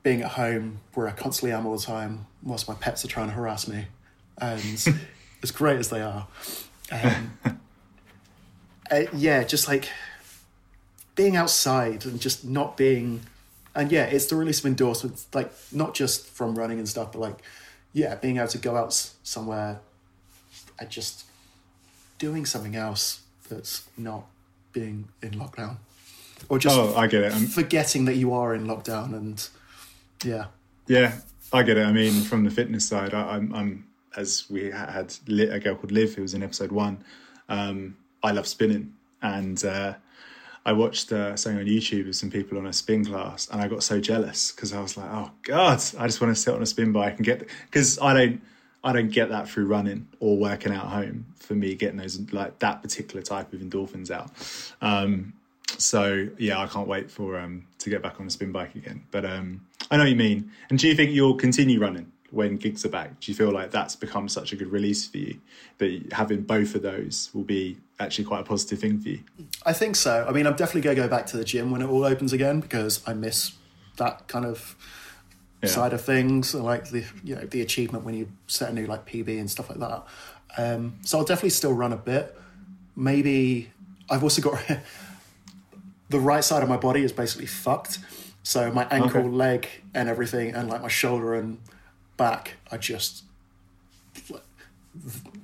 being at home where I constantly am all the time whilst my pets are trying to harass me. And [LAUGHS] as great as they are. Um, uh, yeah, just like being outside and just not being and yeah it's the release of endorsements like not just from running and stuff but like yeah being able to go out somewhere and just doing something else that's not being in lockdown or just Oh, I get it. Um, forgetting that you are in lockdown and yeah Yeah, I get it. I mean, from the fitness side, I, I'm, I'm as we had a girl called Liv who was in episode one. Um, I love spinning, and uh, I watched uh, something on YouTube of some people on a spin class, and I got so jealous because I was like, "Oh God, I just want to sit on a spin bike and get." Because I don't, I don't get that through running or working out home. For me, getting those like that particular type of endorphins out. Um, so yeah, I can't wait for um to get back on a spin bike again. But um I know you mean. And do you think you'll continue running when gigs are back? Do you feel like that's become such a good release for you that having both of those will be actually quite a positive thing for you? i think so i mean i'm definitely going to go back to the gym when it all opens again because i miss that kind of Yeah. side of things like the you know the achievement when you set a new like pb and stuff like that um so i'll definitely still run a bit maybe i've also got [LAUGHS] the right side of my body is basically fucked so my ankle Okay. leg and everything and like my shoulder and back are just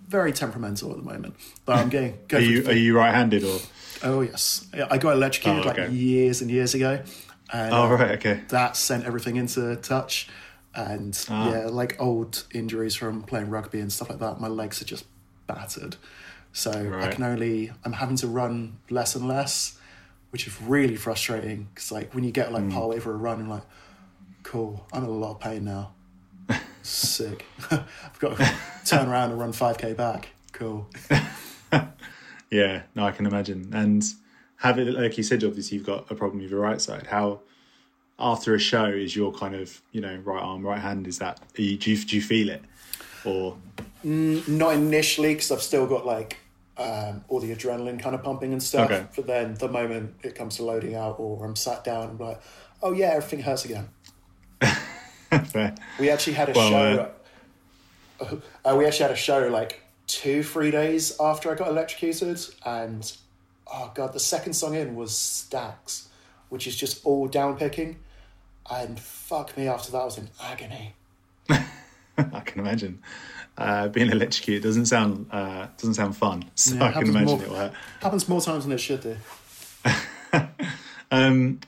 very temperamental at the moment but i'm getting Are going you are you right-handed or? Oh yes, I got electrocuted Oh, okay. like years and years ago, and Oh uh, right, okay. that sent everything into touch. And Ah. yeah, like old injuries from playing rugby and stuff like that, my legs are just battered. So I can only I'm having to run less and less, which is really frustrating. Because like when you get like partway for a run, I'm like, cool, I'm in a lot of pain now. Sick. [LAUGHS] I've got to turn around and run five k back. Cool. [LAUGHS] Yeah, no, I can imagine. And have it like you said, obviously you've got a problem with your right side. How after a show is your kind of you know right arm, right hand? Is that are you, do you do you feel it or Not initially, because I've still got like um, all the adrenaline kind of pumping and stuff. Okay. But then the moment it comes to loading out, or I'm sat down, I'm like, oh yeah, everything hurts again. [LAUGHS] [LAUGHS] fair? We actually had a Well, show. Uh, we actually had a show like two, three days after I got electrocuted, and oh god, the second song in was Stacks, which is just all down picking, and fuck me, after that I was in agony. [LAUGHS] I can imagine. Uh, being electrocuted doesn't sound uh, doesn't sound fun, [LAUGHS] so Yeah, I can imagine more- it will hurt. Happens more times than it should do. Um,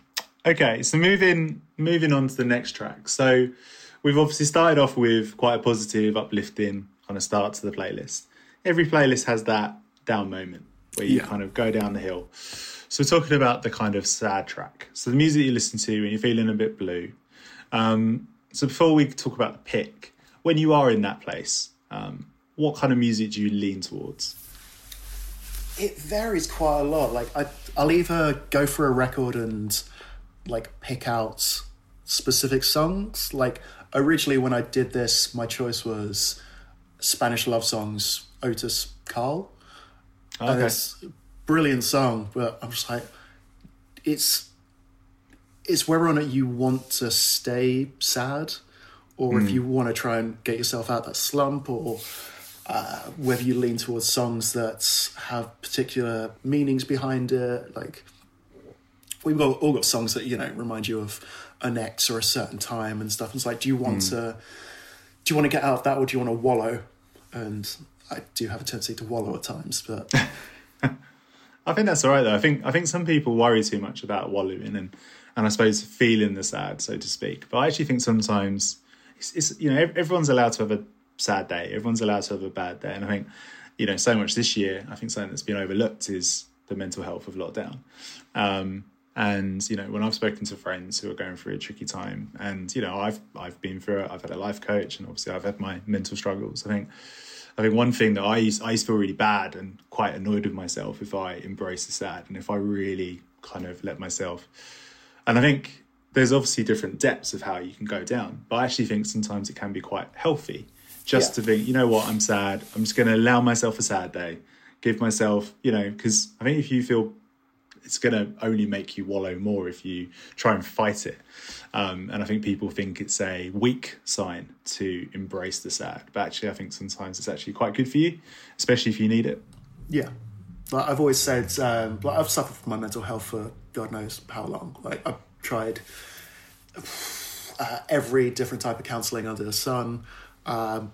okay, so moving moving on to the next track. So we've obviously started off with quite a positive, uplifting kind of start to the playlist. Every playlist has that down moment where you Yeah. kind of go down the hill. So we're talking about the kind of sad track. So the music you listen to when you're feeling a bit blue. Um, so before we talk about the pick, when you are in that place, um, what kind of music do you lean towards? it varies quite a lot. Like I, I'll either go for a record and like pick out specific songs. Like originally, when I did this, my choice was Spanish love songs, Otis Carl. And Okay. it's a brilliant song, but I'm just like, it's it's whether or not you want to stay sad, or if you want to try and get yourself out of that slump, or uh, whether you lean towards songs that have particular meanings behind it. Like we've got, all got songs that you know remind you of an ex or a certain time and stuff. And it's like, do you want to do you want to get out of that, or do you want to wallow? And I do have a tendency to wallow at times, but. [LAUGHS] I think that's all right though. I think I think some people worry too much about wallowing and and I suppose feeling the sad, so to speak. But I actually think sometimes it's, it's you know everyone's allowed to have a sad day. Everyone's allowed to have a bad day, and I think you know so much this year. I think something that's been overlooked is the mental health of lockdown. Um, and you know when I've spoken to friends who are going through a tricky time, and you know I've I've been through it. I've had a life coach, and obviously I've had my mental struggles. I think I think one thing that I used, I used to feel really bad and quite annoyed with myself if I embrace the sad and if I really kind of let myself. And I think there's obviously different depths of how you can go down, but I actually think sometimes it can be quite healthy just Yeah. to think, you know what, I'm sad. I'm just going to allow myself a sad day, give myself, you know, because I think if you feel it's going to only make you wallow more if you try and fight it. Um, and I think people think it's a weak sign to embrace the sad, but actually, I think sometimes it's actually quite good for you, especially if you need it. Yeah, like I've always said, um, like I've suffered from my mental health for God knows how long. Like I've tried uh, every different type of counselling under the sun. Um,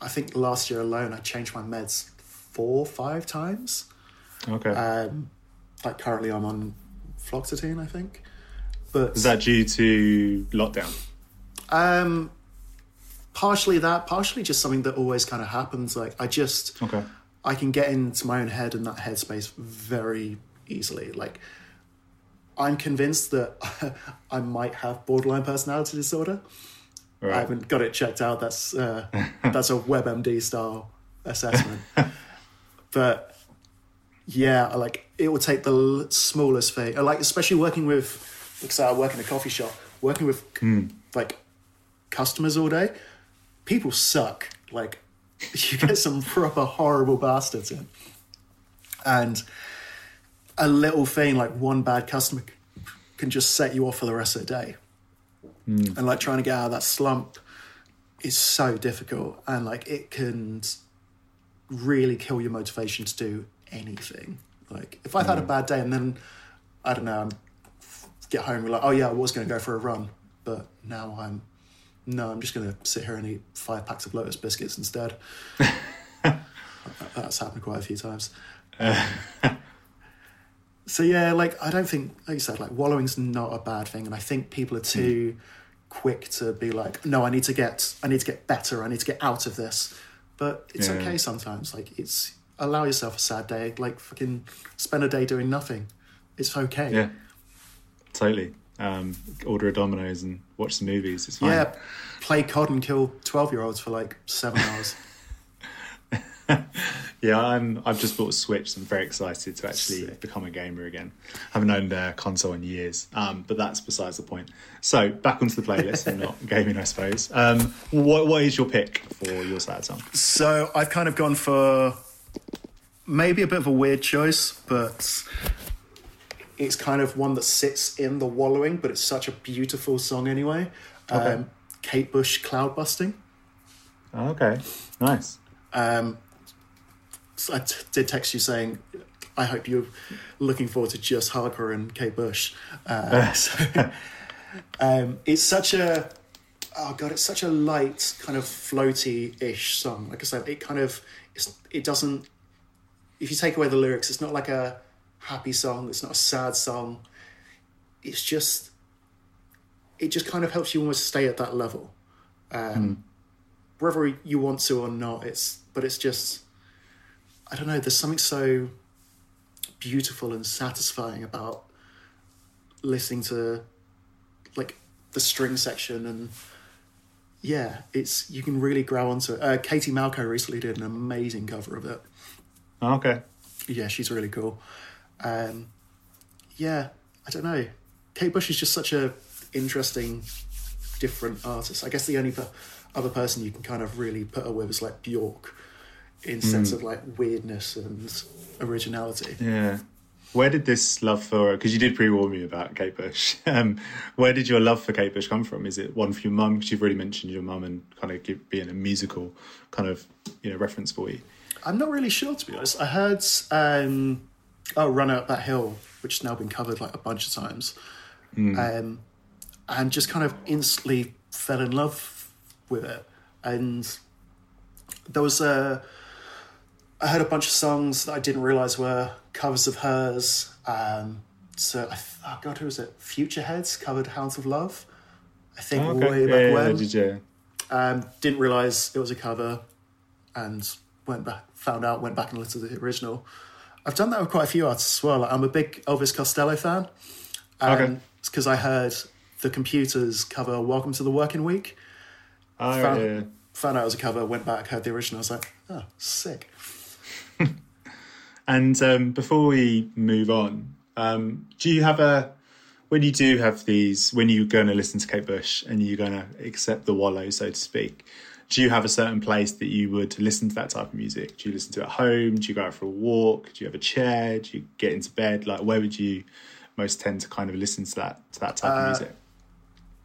I think last year alone, I changed my meds four, five times. Okay. Um, like currently, I'm on fluoxetine, I think. But Is that due to lockdown? um, partially that, partially just something that always kind of happens. Like I just. Okay. I can get into my own head and that headspace very easily. Like, I'm convinced that [LAUGHS] I might have borderline personality disorder. I haven't got it checked out. That's uh, [LAUGHS] that's a WebMD style assessment. but yeah, I like it will take the l- smallest thing. Uh, like especially working with, because I work in a coffee shop, working with hmm. like customers all day. People suck. Like [LAUGHS] you get some proper horrible bastards in, and a little thing like one bad customer can just set you off for the rest of the day. Hmm. And like trying to get out of that slump is so difficult, and like it can really kill your motivation to do anything. Like if I've had a bad day and then I don't know, I'm get home and like, oh yeah, I was going to go for a run, but now I'm no, I'm just going to sit here and eat five packs of Lotus biscuits instead. [LAUGHS] That's happened quite a few times. [LAUGHS] so yeah, like I don't think, like you said, like wallowing's not a bad thing, and I think people are too mm. quick to be like, no, I need to get, I need to get better, I need to get out of this. But it's Yeah. okay sometimes. Like it's allow yourself a sad day. Like fucking spend a day doing nothing. It's okay. Yeah. Totally. Um, order a Domino's and watch some movies. It's fine. Yeah, play COD and kill twelve year olds for like seven hours. [LAUGHS] [LAUGHS] Yeah, I'm. I've just bought a Switch. So I'm very excited to actually Sick. become a gamer again. I haven't owned a console in years, um, but that's besides the point. So back onto the playlist and not [LAUGHS] gaming, I suppose. Um, what What is your pick for your sad song? So I've kind of gone for maybe a bit of a weird choice, but it's kind of one that sits in the wallowing, but it's such a beautiful song anyway. Okay. Um, Kate Bush, Cloud Busting. Oh, okay, nice. Um, so I t- did text you saying, I hope you're looking forward to just hardcore and Kate Bush. Uh, [LAUGHS] so, [LAUGHS] um, it's such a, oh god, it's such a light, kind of floaty-ish song. Like I said, it kind of, it's, it doesn't. If you take away the lyrics, it's not like a happy song. It's not a sad song. It's just, it just kind of helps you almost stay at that level. Um, whether you want to or not it's but it's just i don't know there's something so beautiful and satisfying about listening to like the string section and yeah it's you can really grow onto it uh, katie malco recently did an amazing cover of it Oh, okay, yeah she's really cool um yeah i don't know kate bush is just such a interesting different artist i guess the only per- other person you can kind of really put her with is like bjork in sense of like weirdness and originality. Yeah. Where did this love for? Because you did pre-warn me about Kate Bush. [LAUGHS] Um, where did your love for Kate Bush come from? Is it one for your mum? Because you've already mentioned your mum and kind of give, being a musical kind of you know reference for you. I'm not really sure to be honest. I heard um, oh Run Up That Hill, which has now been covered like a bunch of times, um, and just kind of instantly fell in love with it. And there was a I heard a bunch of songs that I didn't realize were covers of hers. Um, so oh god, who was it? Future Heads covered "Hounds of Love." I think way back yeah, yeah, when. did you? Um, didn't realize it was a cover, and went back, found out, went back and listened to the original. I've done that with quite a few artists as well. Like, I'm a big Elvis Costello fan. Um, Okay. It's because I heard the Computers cover "Welcome to the Working Week." Oh, Found, yeah. found out it was a cover, went back, heard the original. I was like, oh, sick. [LAUGHS] And um, before we move on, um, do you have a when you do have these when you're going to listen to Kate Bush and you're going to accept the wallow, so to speak? Do you have a certain place that you would listen to that type of music? Do you listen to it at home? Do you go out for a walk? Do you have a chair? Do you get into bed? Like, where would you most tend to kind of listen to that to that type of music?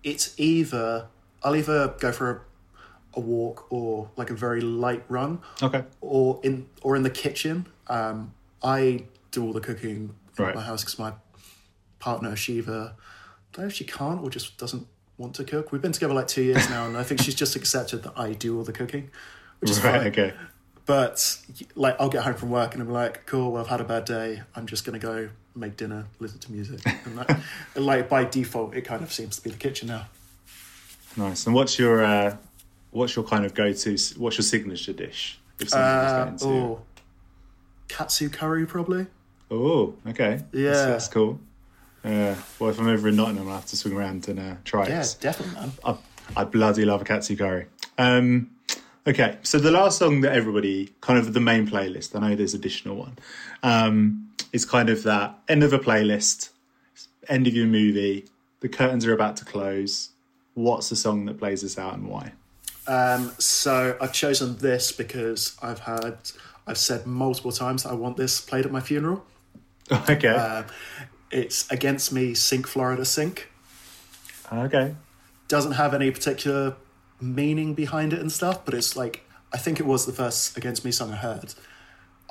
It's either I'll either go for a, a walk or like a very light run, Okay, or in or in the kitchen. Um, I do all the cooking Right. at my house because my partner Shiva, I don't know if she can't or just doesn't want to cook. We've been together like two years now, and I think she's just accepted that I do all the cooking, which is right, fine. okay, But like, I'll get home from work and I'm like, cool. Well, I've had a bad day. I'm just gonna go make dinner, listen to music, and, that, like by default, it kind of seems to be the kitchen now. nice. And what's your uh, what's your kind of go to? What's your signature dish? If Uh, oh, katsu curry probably. Oh, okay. Yeah. That's, that's cool. Uh, well, if I'm ever in Nottingham, I'll have to swing around and uh, try Yeah, it. definitely, man. I, I bloody love a katsu curry. Um, okay, so the last song that everybody, kind of the main playlist, I know there's additional one, um, is kind of that end of a playlist, end of your movie, the curtains are about to close. What's the song that plays us out and why? Um, so I've chosen this because I've had, I've said multiple times that I want this played at my funeral. [LAUGHS] okay. Uh, it's Against Me, Sink Florida Sink. okay. Doesn't have any particular meaning behind it and stuff, but it's like, I think it was the first Against Me song I heard.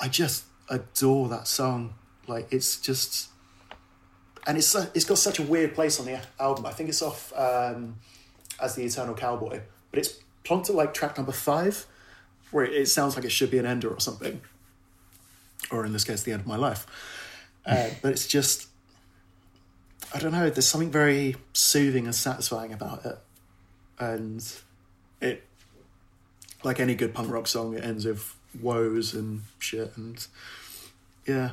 I just adore that song. Like, it's just, and it's it's got such a weird place on the album. I think it's off um, as the Eternal Cowboy, but it's plonked at like track number five, where it, sounds like it should be an ender or something, or in this case, the end of my life. Uh, but it's just, I don't know. There's something very soothing and satisfying about it, and it, like any good punk rock song, it ends with woes and shit, and yeah,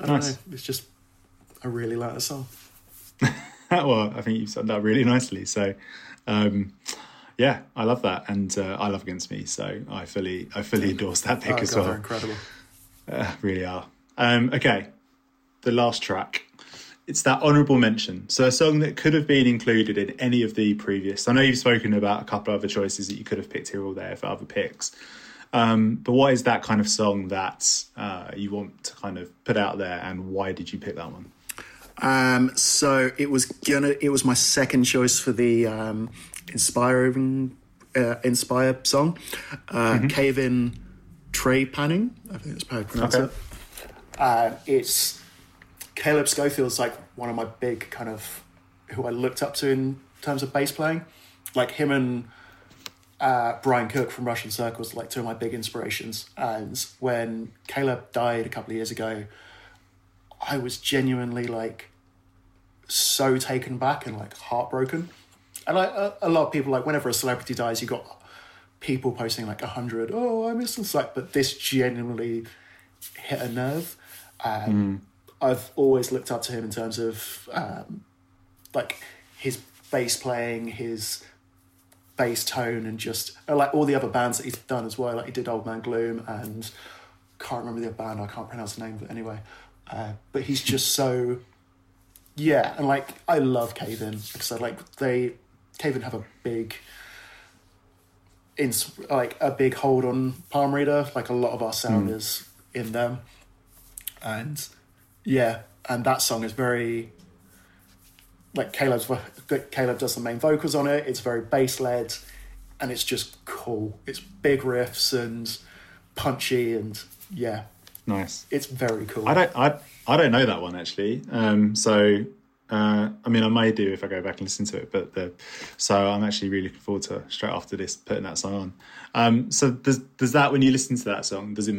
I don't Nice. know. It's just, I really like the song. [LAUGHS] well, I think you've said that really nicely. So, um, yeah, I love that, and uh, I love Against Me. So I fully, I fully endorse that pick Oh, as God, they're incredible. Uh, really are. Um, okay, the last track. It's that honourable mention. So a song that could have been included in any of the previous. I know you've spoken about a couple of other choices that you could have picked here or there for other picks. Um, but what is that kind of song that uh, you want to kind of put out there, and why did you pick that one? Um, so it was gonna. It was my second choice for the um, inspiring, uh, inspire song. Uh, Cave in Trepanning. I think that's how you pronounce Okay. it. Uh, it's Caleb Schofield's like one of my big kind of who I looked up to in terms of bass playing. Like him and uh, Brian Cook from Russian Circles, like two of my big inspirations. And when Caleb died a couple of years ago, I was genuinely like so taken back and like heartbroken. And like a, a lot of people, like whenever a celebrity dies, you got people posting like a hundred, oh, I miss this. Like, but this genuinely hit a nerve. Um, I've always looked up to him in terms of um, like his bass playing, his bass tone, and just uh, like all the other bands that he's done as well. Like he did Old Man Gloom and can't remember the other band. I can't pronounce the name of it anyway. Uh, but he's just so yeah, and like I love Cave In because I like they Cave In have a big in like a big hold on Palm Reader. Like a lot of our sound Mm. is in them, and yeah, and that song is very like Caleb's. Caleb does the main vocals on it. It's very bass led, and it's just cool. It's big riffs and punchy, and yeah, Nice. it's very cool. I don't I I don't know that one actually. Um, so uh, I mean, I may do if I go back and listen to it. But the so I'm actually really looking forward to straight after this putting that song on. Um, so does does that when you listen to that song, does it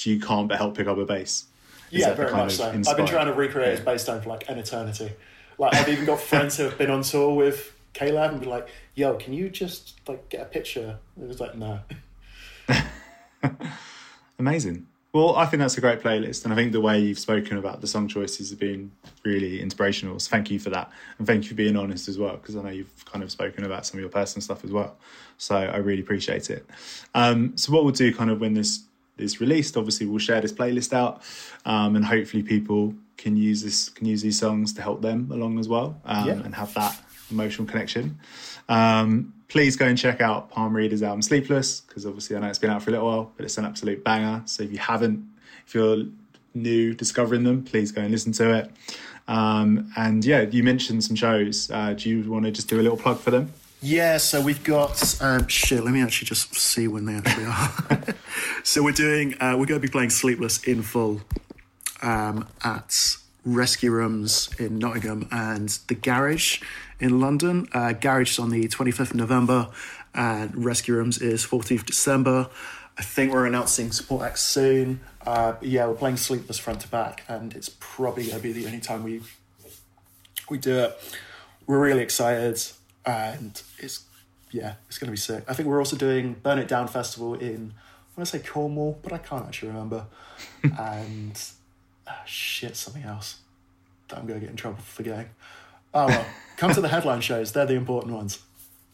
you can't but help pick up a bass? Is Yeah, very much so. I've been trying to recreate his bass tone for like an eternity. Like I've even got friends who have been on tour with Caleb and be like, "Yo, can you just like get a picture?" It was like, "No." [LAUGHS] Amazing. Well, I think that's a great playlist, and I think the way you've spoken about the song choices have been really inspirational. So thank you for that, and thank you for being honest as well, because I know you've kind of spoken about some of your personal stuff as well. So I really appreciate it. Um, so what we'll do, kind of when this is released, obviously we'll share this playlist out, um, and hopefully people can use this can use these songs to help them along as well, um, Yeah. and have that emotional connection. Um, please go and check out Palm Reader's album Sleepless because obviously I know it's been out for a little while, but it's an absolute banger. So if you haven't, if you're new discovering them, please go and listen to it. Um, and yeah, you mentioned some shows. Uh, do you want to just do a little plug for them? Yeah, so we've got um, shit. Let me actually just see when they actually are. [LAUGHS] so we're doing. Uh, we're going to be playing Sleepless in full um, at Rescue Rooms in Nottingham and the Garage in London. Uh, Garage is on the 25th of November, and Rescue Rooms is 14th December. I think we're announcing support acts soon. Uh, yeah, we're playing Sleepless front to back, and it's probably going to be the only time we we do it. We're really excited, and it's yeah, it's going to be sick. I think we're also doing Burn It Down Festival in I want to say Cornwall, but I can't actually remember. [LAUGHS] and ah, shit, something else that I'm going to get in trouble for forgetting. Oh well, come to the headline shows; they're the important ones.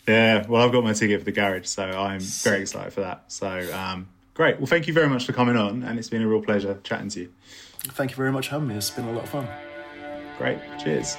Yeah, well, I've got my ticket for the garage, so I'm very excited for that. So um, great. Well, thank you very much for coming on, and it's been a real pleasure chatting to you. Thank you very much for having me. It's been a lot of fun. Great. Cheers.